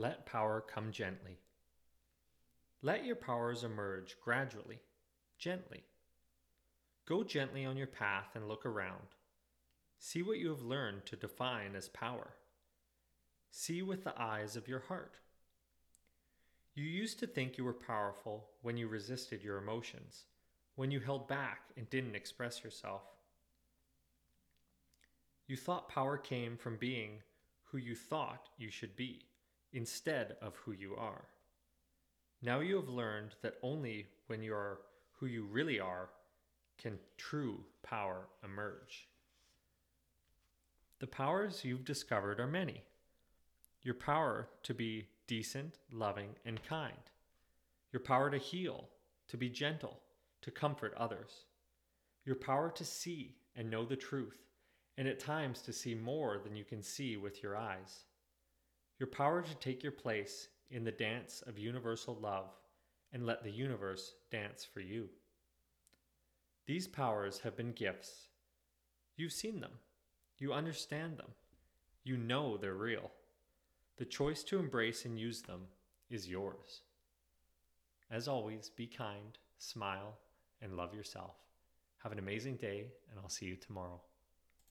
Let power come gently. Let your powers emerge gradually, gently. Go gently on your path and look around. See what you have learned to define as power. See with the eyes of your heart. You used to think you were powerful when you resisted your emotions, when you held back and didn't express yourself. You thought power came from being who you thought you should be, instead of who you are. Now you have learned that only when you are who you really are can true power emerge. The powers you've discovered are many. Your power to be decent, loving, and kind. Your power to heal, to be gentle, to comfort others. Your power to see and know the truth and at times to see more than you can see with your eyes. Your power to take your place in the dance of universal love and let the universe dance for you. These powers have been gifts. You've seen them. You understand them. You know they're real. The choice to embrace and use them is yours. As always, be kind, smile, and love yourself. Have an amazing day, and I'll see you tomorrow.